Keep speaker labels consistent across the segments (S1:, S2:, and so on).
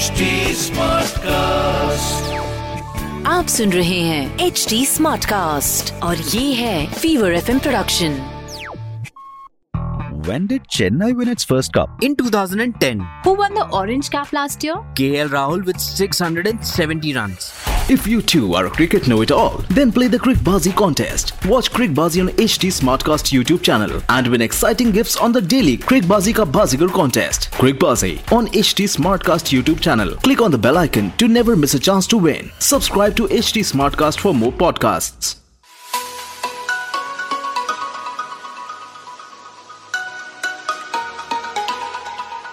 S1: HD cast
S2: आप सुन रहे हैं एच डी स्मार्ट कास्ट और ये है fever F production
S3: When did Chennai win its first cup?
S4: in 2010.
S5: Who won the Orange Cap last year?
S4: KL Rahul with 670 runs.
S3: If you too are a cricket know-it-all, then play the Crickbazi contest. Watch Crickbazi on HT Smartcast YouTube channel and win exciting gifts on the daily Crickbazi Ka Bazigar contest. Crickbazi on HT Smartcast YouTube channel. Click on the bell icon to never miss a chance to win. Subscribe to HT Smartcast for more podcasts.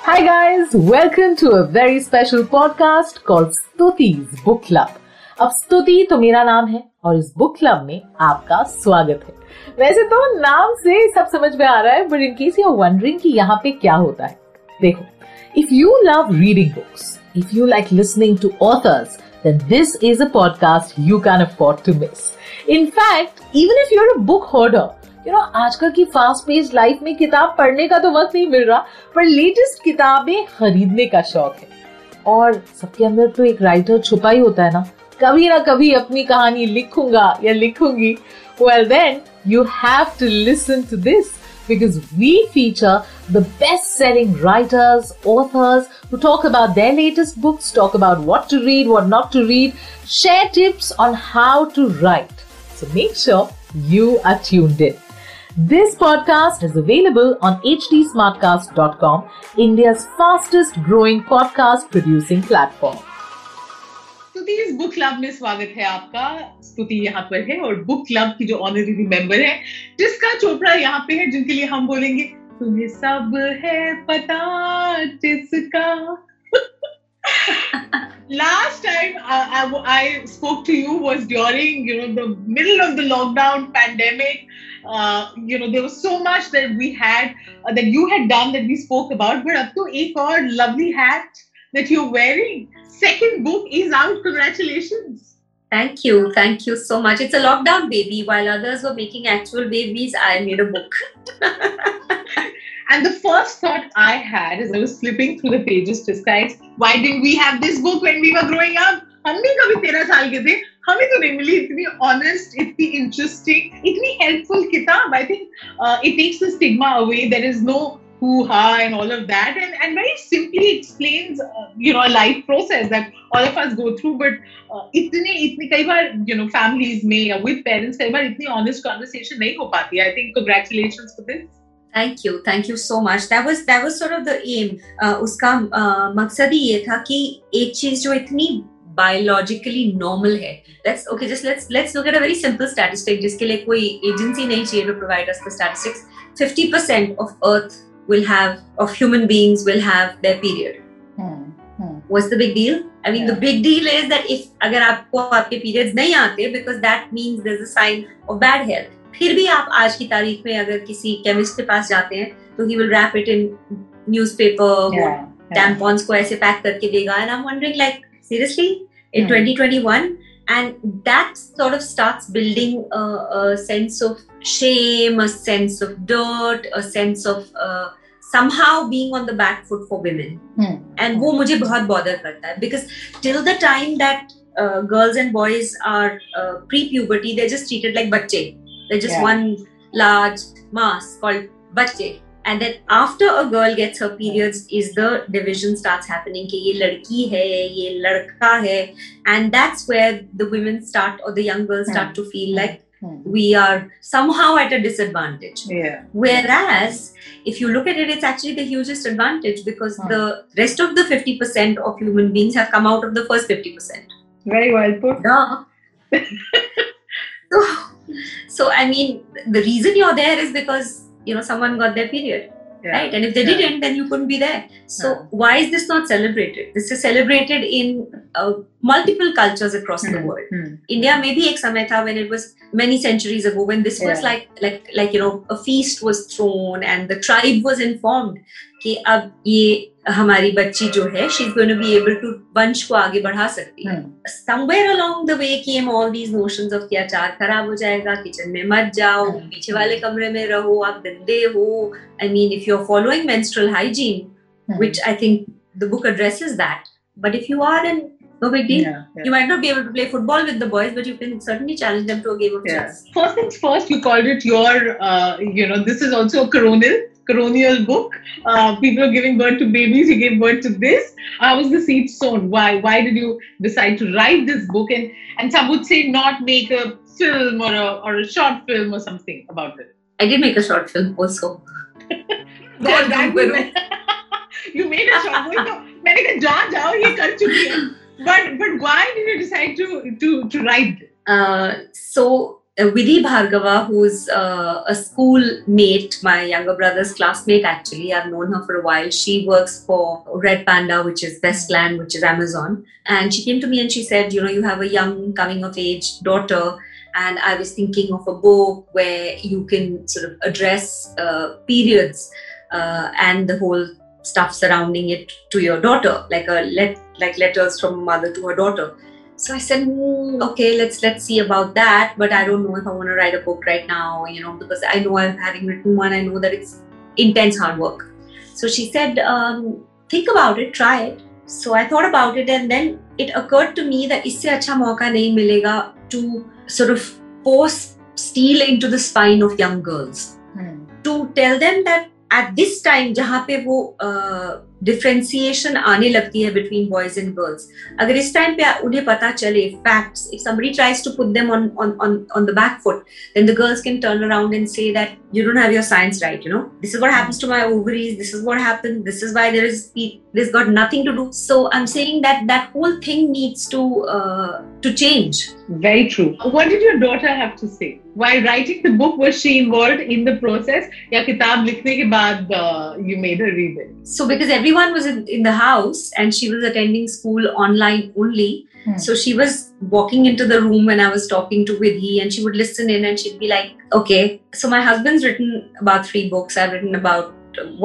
S6: Hi guys, welcome to a very special podcast called Stuti's Book Club. अब स्तुति तो मेरा नाम है और इस book club में आपका स्वागत है। वैसे तो नाम से सब समझ में आ रहा है but in case you wondering कि यहाँ पे क्या होता है देखो if you love reading books if you like listening to authors then this is a podcast you can afford to miss. In fact, even if you're a book hoarder, you know आजकल की fast paced life में किताब पढ़ने का तो वक्त नहीं मिल रहा पर लेटेस्ट किताबें खरीदने का शौक है। और सबके अंदर तो एक राइटर छुपा ही होता है ना। कभी ना कभी अपनी कहानी लिखूंगा या लिखूंगी well then you have to listen to this because we feature the best selling writers, authors who talk about their latest books, talk about what to read, what not to read, share tips on how to write. So make sure you are tuned in. This podcast is available on htsmartcast.com, India's fastest growing podcast producing platform.
S7: Book club में स्वागत है आपका। स्तुति यहाँ पर है और book club की जो ऑनरे मेंबर है, जिसका चोपड़ा यहाँ पे है, जिनके लिए हम बोलेंगे, तुम्हें सब है पता जिसका? Last time I spoke to you was during you know the middle of the lockdown pandemic you know there so much that we had that you had done that we spoke about but अब तो एक और lovely hat that you wearing second book is out congratulations
S8: Thank you. Thank you so much. It's a lockdown baby. While others were making actual babies, I made a book.
S7: And the first thought I had as I was flipping through the pages to guys, why didn't we have this book when we were growing up? हम भी कभी तेरह साल के थे हमें तो नहीं मिली इतनी ऑनेस्ट इतनी इंटरेस्टिंग इतनी हेल्पफुल किताब I think it takes the stigma away there is no hoo-ha and all of that and, and very simply explains uh, you know a life process that all of us go through but uh, itne itne kai baar you know families mein ya with parents kai baar itni honest conversation nahi ho pati i think congratulations for this
S8: thank you thank you so much that was that was sort of the aim उसका uh, मकसद ही ये था कि एक चीज़ जो इतनी biologically normal है let's okay just let's let's look at a very simple statistic जिसके लिए कोई एजेंसी नहीं चाहिए to provide us the statistics 50% of earth will have of human beings will have their period what's the big deal i mean the
S7: Yeah.
S8: big deal is that if अगर आपको आपके periods नहीं आते because that means there's a sign of bad health फिर भी आप आज की तारीख में अगर किसी केमिस्ट के पास जाते हैं तो he will wrap it in newspaper वो tampons को ऐसे पैक करके देगा and I'm wondering like seriously in
S7: Hmm.
S8: 2021 and that sort of starts building a, a, sense of shame a sense of dirt a sense of uh, somehow being on the back foot for women hmm. and wo mujhe bahut bother karta because till the time that uh, girls and boys are uh, pre-puberty they're just treated like bache. they're just
S7: yeah.
S8: one large mass called bache and then after a girl gets her periods is the division starts happening ki ye ladki hai ye ladka hai and that's where the women start or the young girls start to feel hmm. like hmm. Hmm. we are somehow at a disadvantage.
S7: Yeah.
S8: whereas if you look at it it's actually the hugest advantage because the rest of the 50% of human beings have come out of the first 50%
S7: very well put.
S8: Yeah. so, so i mean the reason you're there is because you know someone got their period
S7: yeah.
S8: right and if they
S7: yeah.
S8: didn't then you couldn't be there so
S7: yeah.
S8: why is this not celebrated this is celebrated in uh, multiple cultures across mm-hmm. the
S7: hmm.
S8: world
S7: mm-hmm.
S8: india maybe ek samay tha when it was many centuries ago when this was like like like you know a feast was thrown and the tribe was informed कि अब ये हमारी बच्ची जो है she's going to be able to वंश को आगे बढ़ा सकती है somewhere along the way came all these notions of कि अचार खराब हो जाएगा किचन में मत जाओ
S7: Hmm.
S8: पीछे वाले कमरे में रहो आप गंदे हो I mean if you're following menstrual hygiene which I think the book addresses that But if you are, then no big deal.
S7: Yeah, yeah.
S8: You might not be able to play football with the boys, but you can certainly challenge them to a game of
S7: Yeah.
S8: chess.
S7: First things first, you called it your, uh, you know, this is also a coronal, coronial book. Uh, people are giving birth to babies. You gave birth to this. How was the seed sown? Why? Why did you decide to write this book? And and some would say not make a film or a or a short film or something about it.
S8: I did make a short film also.
S7: That- that you made- you made a short film. तो मैंने कहा जा जाओ ये कर चुकी है. But but why did you decide to to to write? this?
S8: Uh, so uh, Vidhi Bhargava, who's uh, a school mate, my younger brother's classmate, actually, I've known her for a while. She works for Red Panda, which is Westland, which is Amazon. And she came to me and she said, you know, you have a young coming of age daughter. And I was thinking of a book where you can sort of address uh, periods uh, and the whole stuff surrounding it to your daughter, like a let like letters from a mother to her daughter so i said mm, okay let's let's see about that but i don't know if i want to write a book right now you know because i know i'm having written one i know that it's intense hard work. So she said um, think about it try it. So i thought about it and then it occurred to me that isse acha mauka nahi milega to sort of force steel into the spine of young girls. Hmm. to tell them that at this time jahan pe wo uh, differentiation आने लगती है between boys and girls अगर इस time पे उन्हें पता चले facts if somebody tries to put them on on on on the back foot then the girls can turn around and say that you don't have your science right you know this is what happens to my ovaries this is what happened this is why there is this got nothing to do so i'm saying that that whole thing needs to uh, to change
S7: Very true. What did your daughter have to say? While writing the book, was she involved in the process? या किताब लिखने के बाद uh, you made her read it?
S8: so because everyone was in, in the house and she was attending school online only.
S7: Hmm.
S8: so she was walking into the room when i was talking to vidhi and she would listen in and she'd be like okay. So my husband's written about three books. I've written about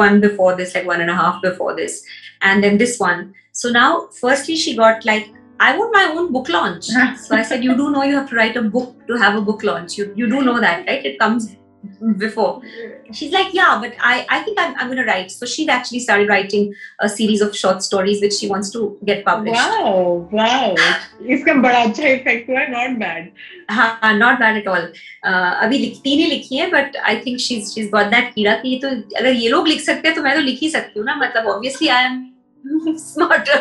S8: one before this like one and a half before this and then this one. So now firstly she got like i want my own book launch. So i said you do know you have to write a book to have a book launch. You, you do know that right? It comes before she's like yeah but i i think i'm, I'm going to write so she's actually started writing a series of short stories which she wants to get published
S7: Wow, wow. इसका बड़ा अच्छा effect हुआ not bad.
S8: हाँ not bad at all uh, अभी लिखती नहीं लिखी है but I think she's she's got that कीड़ा कि ये तो अगर ये लोग लिख सकते हैं तो मैं तो लिख ही सकती हूँ ना मतलब obviously I am smarter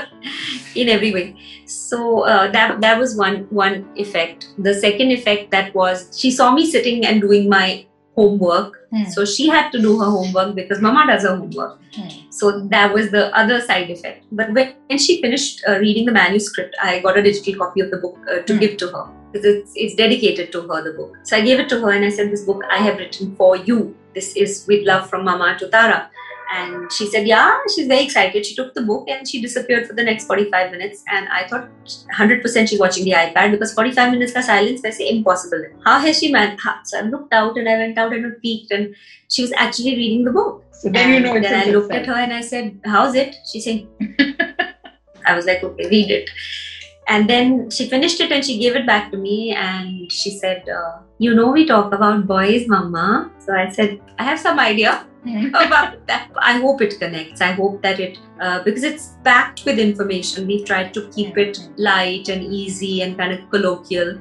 S8: in every way so uh, that that was one one effect the second effect that was she saw me sitting and doing my homework
S7: Hmm.
S8: so she had to do her homework because mama does her homework
S7: Hmm.
S8: so that was the other side effect but when, she finished uh, reading the manuscript i got a digital copy of the book uh, to
S7: Hmm.
S8: give to her because it's, it's dedicated to her the book so i gave it to her and i said this book i have written for you this is with love from mama to tara and she said, Yeah, she's very excited. She took the book and she disappeared for the next 45 minutes. And I thought 100% she's watching the iPad because 45 minutes of silence was impossible. How has she managed? So I looked out and I went out and I peeked and she was actually reading the book.
S7: So then
S8: and
S7: you know
S8: Then I looked at her and I said, How's it? She said, I was like, Okay, read it. And then she finished it and she gave it back to me and she said, uh, You know, we talk about boys, mama. So I said, I have some idea. about that. I hope it connects. I hope that it, uh, because it's packed with information, we've tried to keep it light and easy and kind of colloquial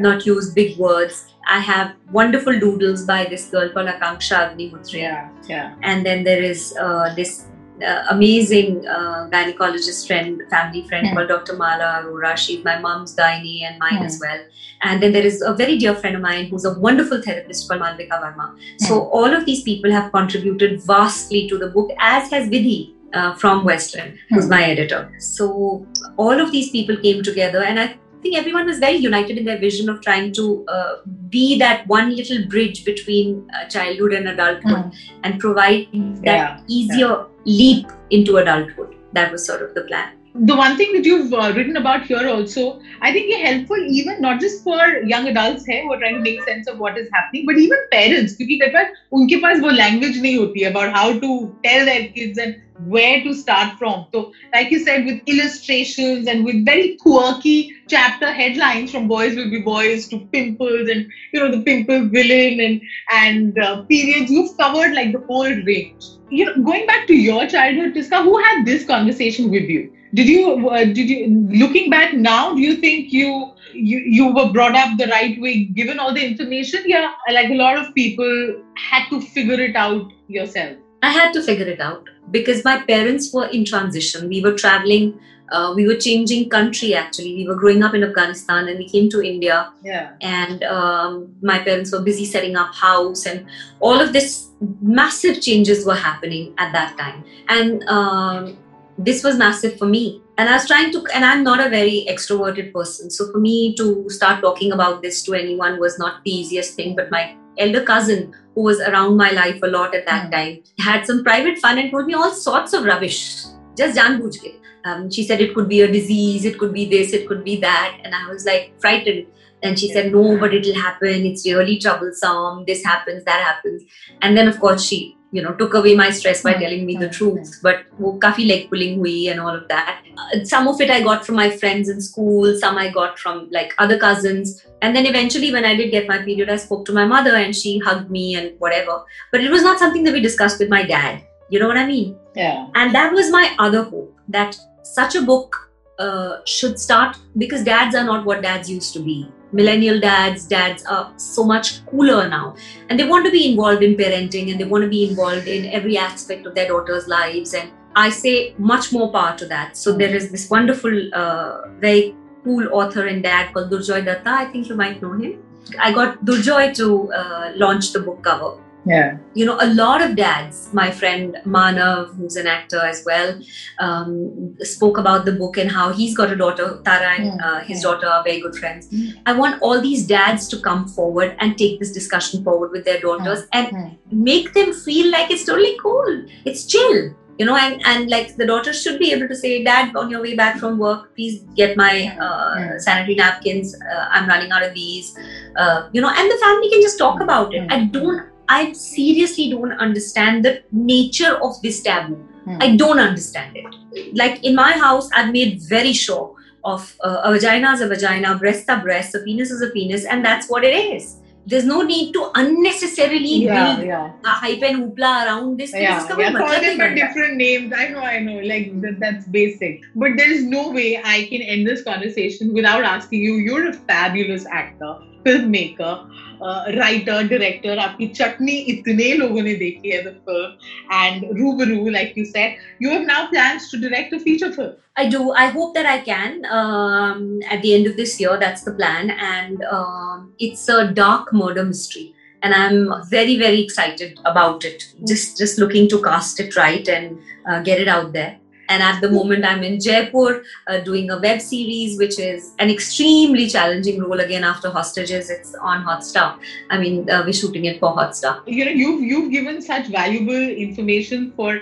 S8: not use big words. I have wonderful doodles by this girl called Akanksha Agnihotri.
S7: Yeah, yeah.
S8: And then there is uh, this uh, amazing uh, gynecologist friend, family friend
S7: Hmm.
S8: called Dr. Mala Arora. She's my mom's gynae and mine
S7: Hmm.
S8: as well. And then there is a very dear friend of mine who's a wonderful therapist called Malvika Verma. So all of these people have contributed vastly to the book, as has Vidhi. Uh, from Westland, who's
S7: Hmm.
S8: my editor. So all of these people came together, and I think everyone was very united in their vision of trying to uh, be that one little bridge between uh, childhood and adulthood and provide that
S7: Yeah,
S8: easier leap into adulthood. That was sort of the plan
S7: the one thing that you've uh, written about here also, I think is helpful even not just for young adults है, who are trying to make sense of what is happening, but even parents, क्योंकि कई बार उनके पास वो language नहीं होती है about how to tell their kids and where to start from. So, like you said, with illustrations and with very quirky chapter headlines from boys will be boys to pimples and you know the pimple villain and and uh, periods, you've covered like the whole range. you know, going back to your childhood, Tiska, who had this conversation with you? Did you, uh, did you, looking back now, do you think you, you, you were brought up the right way, given all the information? Yeah, like a lot of people had to figure it out yourself.
S8: I had to figure it out because my parents were in transition. We were traveling, uh, we were changing country actually. We were growing up in Afghanistan and we came to India.
S7: Yeah.
S8: And um, my parents were busy setting up house, and all of this massive changes were happening at that time. And um, this was massive for me. And I was trying to, and I'm not a very extroverted person. So for me to start talking about this to anyone was not the easiest thing. But my elder cousin, who was around my life a lot at that
S7: Mm.
S8: time, had some private fun and told me all sorts of rubbish. Just janbooch ke. Um, she said it could be a disease, it could be this, it could be that. And I was like frightened. And she said, No, but it'll happen. It's really troublesome. This happens, that happens. And then, of course, she you know took away my stress by telling me the truth. but wo kafi leg pulling hui and all of that. Uh, some of it i got from my friends in school some i got from like other cousins. And then eventually when i did get my period i spoke to my mother and she hugged me and whatever. But it was not something that we discussed with my dad. You know what i mean?
S7: Yeah.
S8: and that was my other hope that such a book uh, should start because dads are not what dads used to be. Millennial dads, dads are so much cooler now. And they want to be involved in parenting and they want to be involved in every aspect of their daughters' lives. And I say much more power to that. So there is this wonderful, uh, very cool author and dad called Durjoy Datta. I think you might know him. I got Durjoy to uh, launch the book cover
S7: Yeah.
S8: you know, a lot of dads, my friend Manav, who's an actor as well, um, spoke about the book and how he's got a daughter, Tara, and uh, his daughter are very good friends.
S7: Hmm.
S8: I want all these dads to come forward and take this discussion forward with their daughters and make them feel like it's totally cool. It's chill. You know, and, and like the daughter should be able to say, Dad, on your way back from work, please get my uh, sanitary napkins. Uh, I'm running out of these. Uh, you know, and the family can just talk about it. I don't I seriously don't understand the nature of this taboo.
S7: Hmm.
S8: I don't understand it. Like in my house, I've made very sure of uh, a vagina is a vagina, breast are breast, a penis is a penis, and that's what it is. There's no need to unnecessarily
S7: yeah,
S8: build
S7: yeah.
S8: a hype and hoopla around this.
S7: Yeah, yeah. Call them by different names. I know, I know. Like that, that's basic. But there's no way I can end this conversation without asking you. You're a fabulous actor filmmaker, uh, writer, director. आपकी चटनी इतने लोगों ने देखी है the film and Rubaru, like you said, you have now plans to direct a feature film.
S8: I do. I hope that I can um, at the end of this year. That's the plan, and um, it's a dark murder mystery, and I'm very, very excited about it. Just, just looking to cast it right and uh, get it out there. And at the moment, I'm in Jaipur uh, doing a web series, which is an extremely challenging role again after Hostages. It's on Hotstar. I mean, uh, we're shooting it for Hotstar.
S7: you know you've you've given such valuable information for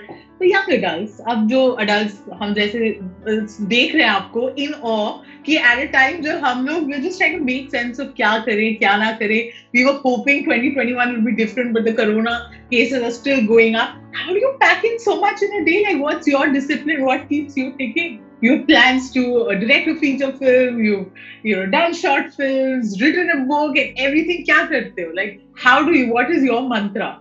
S7: young adults अब जो adults हम जैसे uh, देख रहे हैं आपको in awe कि at a time जब हम लोग we're just trying to make sense of क्या करें क्या ना करें we were hoping 2021 will be different but the corona cases are still going up how do you pack in so much in a day like what's your discipline what keeps you ticking you have plans to uh, direct a feature film you've you know done short films written a book and everything क्या करते हो like how do you what is your mantra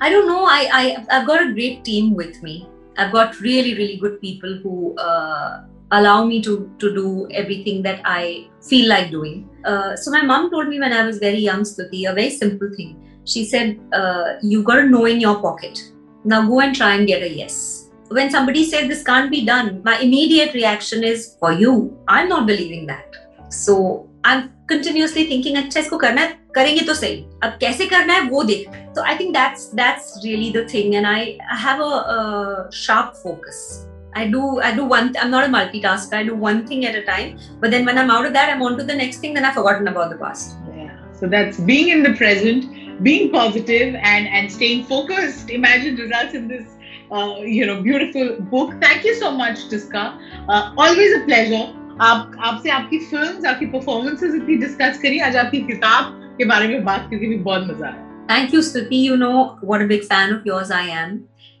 S8: I don't know. I, I I've got a great team with me. I've got really really good people who uh, allow me to to do everything that I feel like doing. Uh, so my mom told me when I was very young, Stuti, a very simple thing. She said, uh, "You got to know in your pocket. Now go and try and get a yes." When somebody says this can't be done, my immediate reaction is, "For you, I'm not believing that." So I'm continuously thinking, अच्छा इसको करना है करेंगे तो सही अब कैसे करना है वो देख so I think that's that's really the thing, and I, I have a, a sharp focus. I do I do one. I'm not a multitasker. I do one thing at a time. But then when I'm out of that, I'm on to the next thing. Then I've forgotten about the past.
S7: Yeah. So that's being in the present, being positive, and and staying focused. Imagine results in this, uh, you know, beautiful book. Thank you so much, Tiska. Uh, always a pleasure. आप आपसे आपकी films आपकी performances इतनी discuss करी आज आपकी किताब के बारे में बात करके भी बहुत मज़ा आया
S8: Thank you, Stuti. You know what a big fan of yours I am,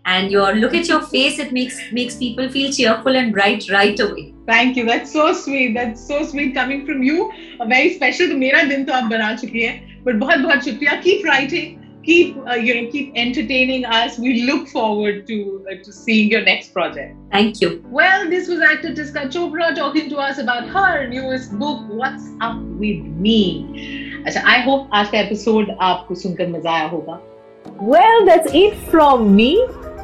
S8: and your look at your face. It makes makes people feel cheerful and bright right away.
S7: Thank you. That's so sweet. That's so sweet coming from you. A very special. तो मेरा दिन तो आप बना चुकी हैं. But बहुत बहुत शुक्रिया. Keep writing. keep uh, you know keep entertaining us. We look forward to uh, to seeing your next project.
S8: Thank you.
S7: Well, this was actor Tiska Chopra talking to us about her newest book, What's Up With Me. अच्छा, I hope आज का episode आपको सुनकर मजा आया होगा.
S6: Well, that's it from me.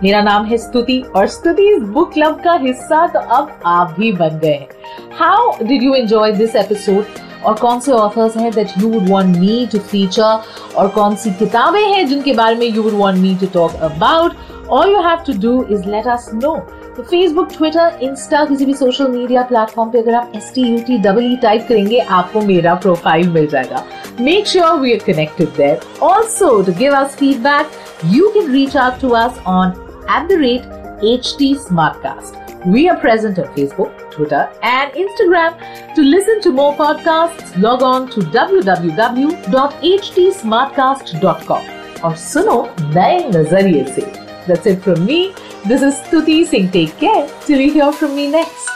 S6: मेरा नाम है स्तुति और स्तुति बुक क्लब का हिस्सा तो अब आप भी बन गए हैं how did you enjoy this episode और कौन से ऑथर्स हैं that you would want me to feature और कौन सी किताबें हैं जिनके बारे में you would want me to talk about all you have to do is let us know तो फेसबुक ट्विटर इंस्टा किसी भी सोशल मीडिया प्लेटफॉर्म पे अगर आप S T U T double E type करेंगे, आपको मेरा प्रोफ़ाइल मिल जाएगा। Make sure we are connected there also to give us feedback you can reach out to us on at the rate HT Smartcast. We are present on Facebook, Twitter, and Instagram. To listen to more podcasts, log on to www.htsmartcast.com or suno नए नजरिए से That's it from me. This is Stuti Singh. Take care till you hear from me next.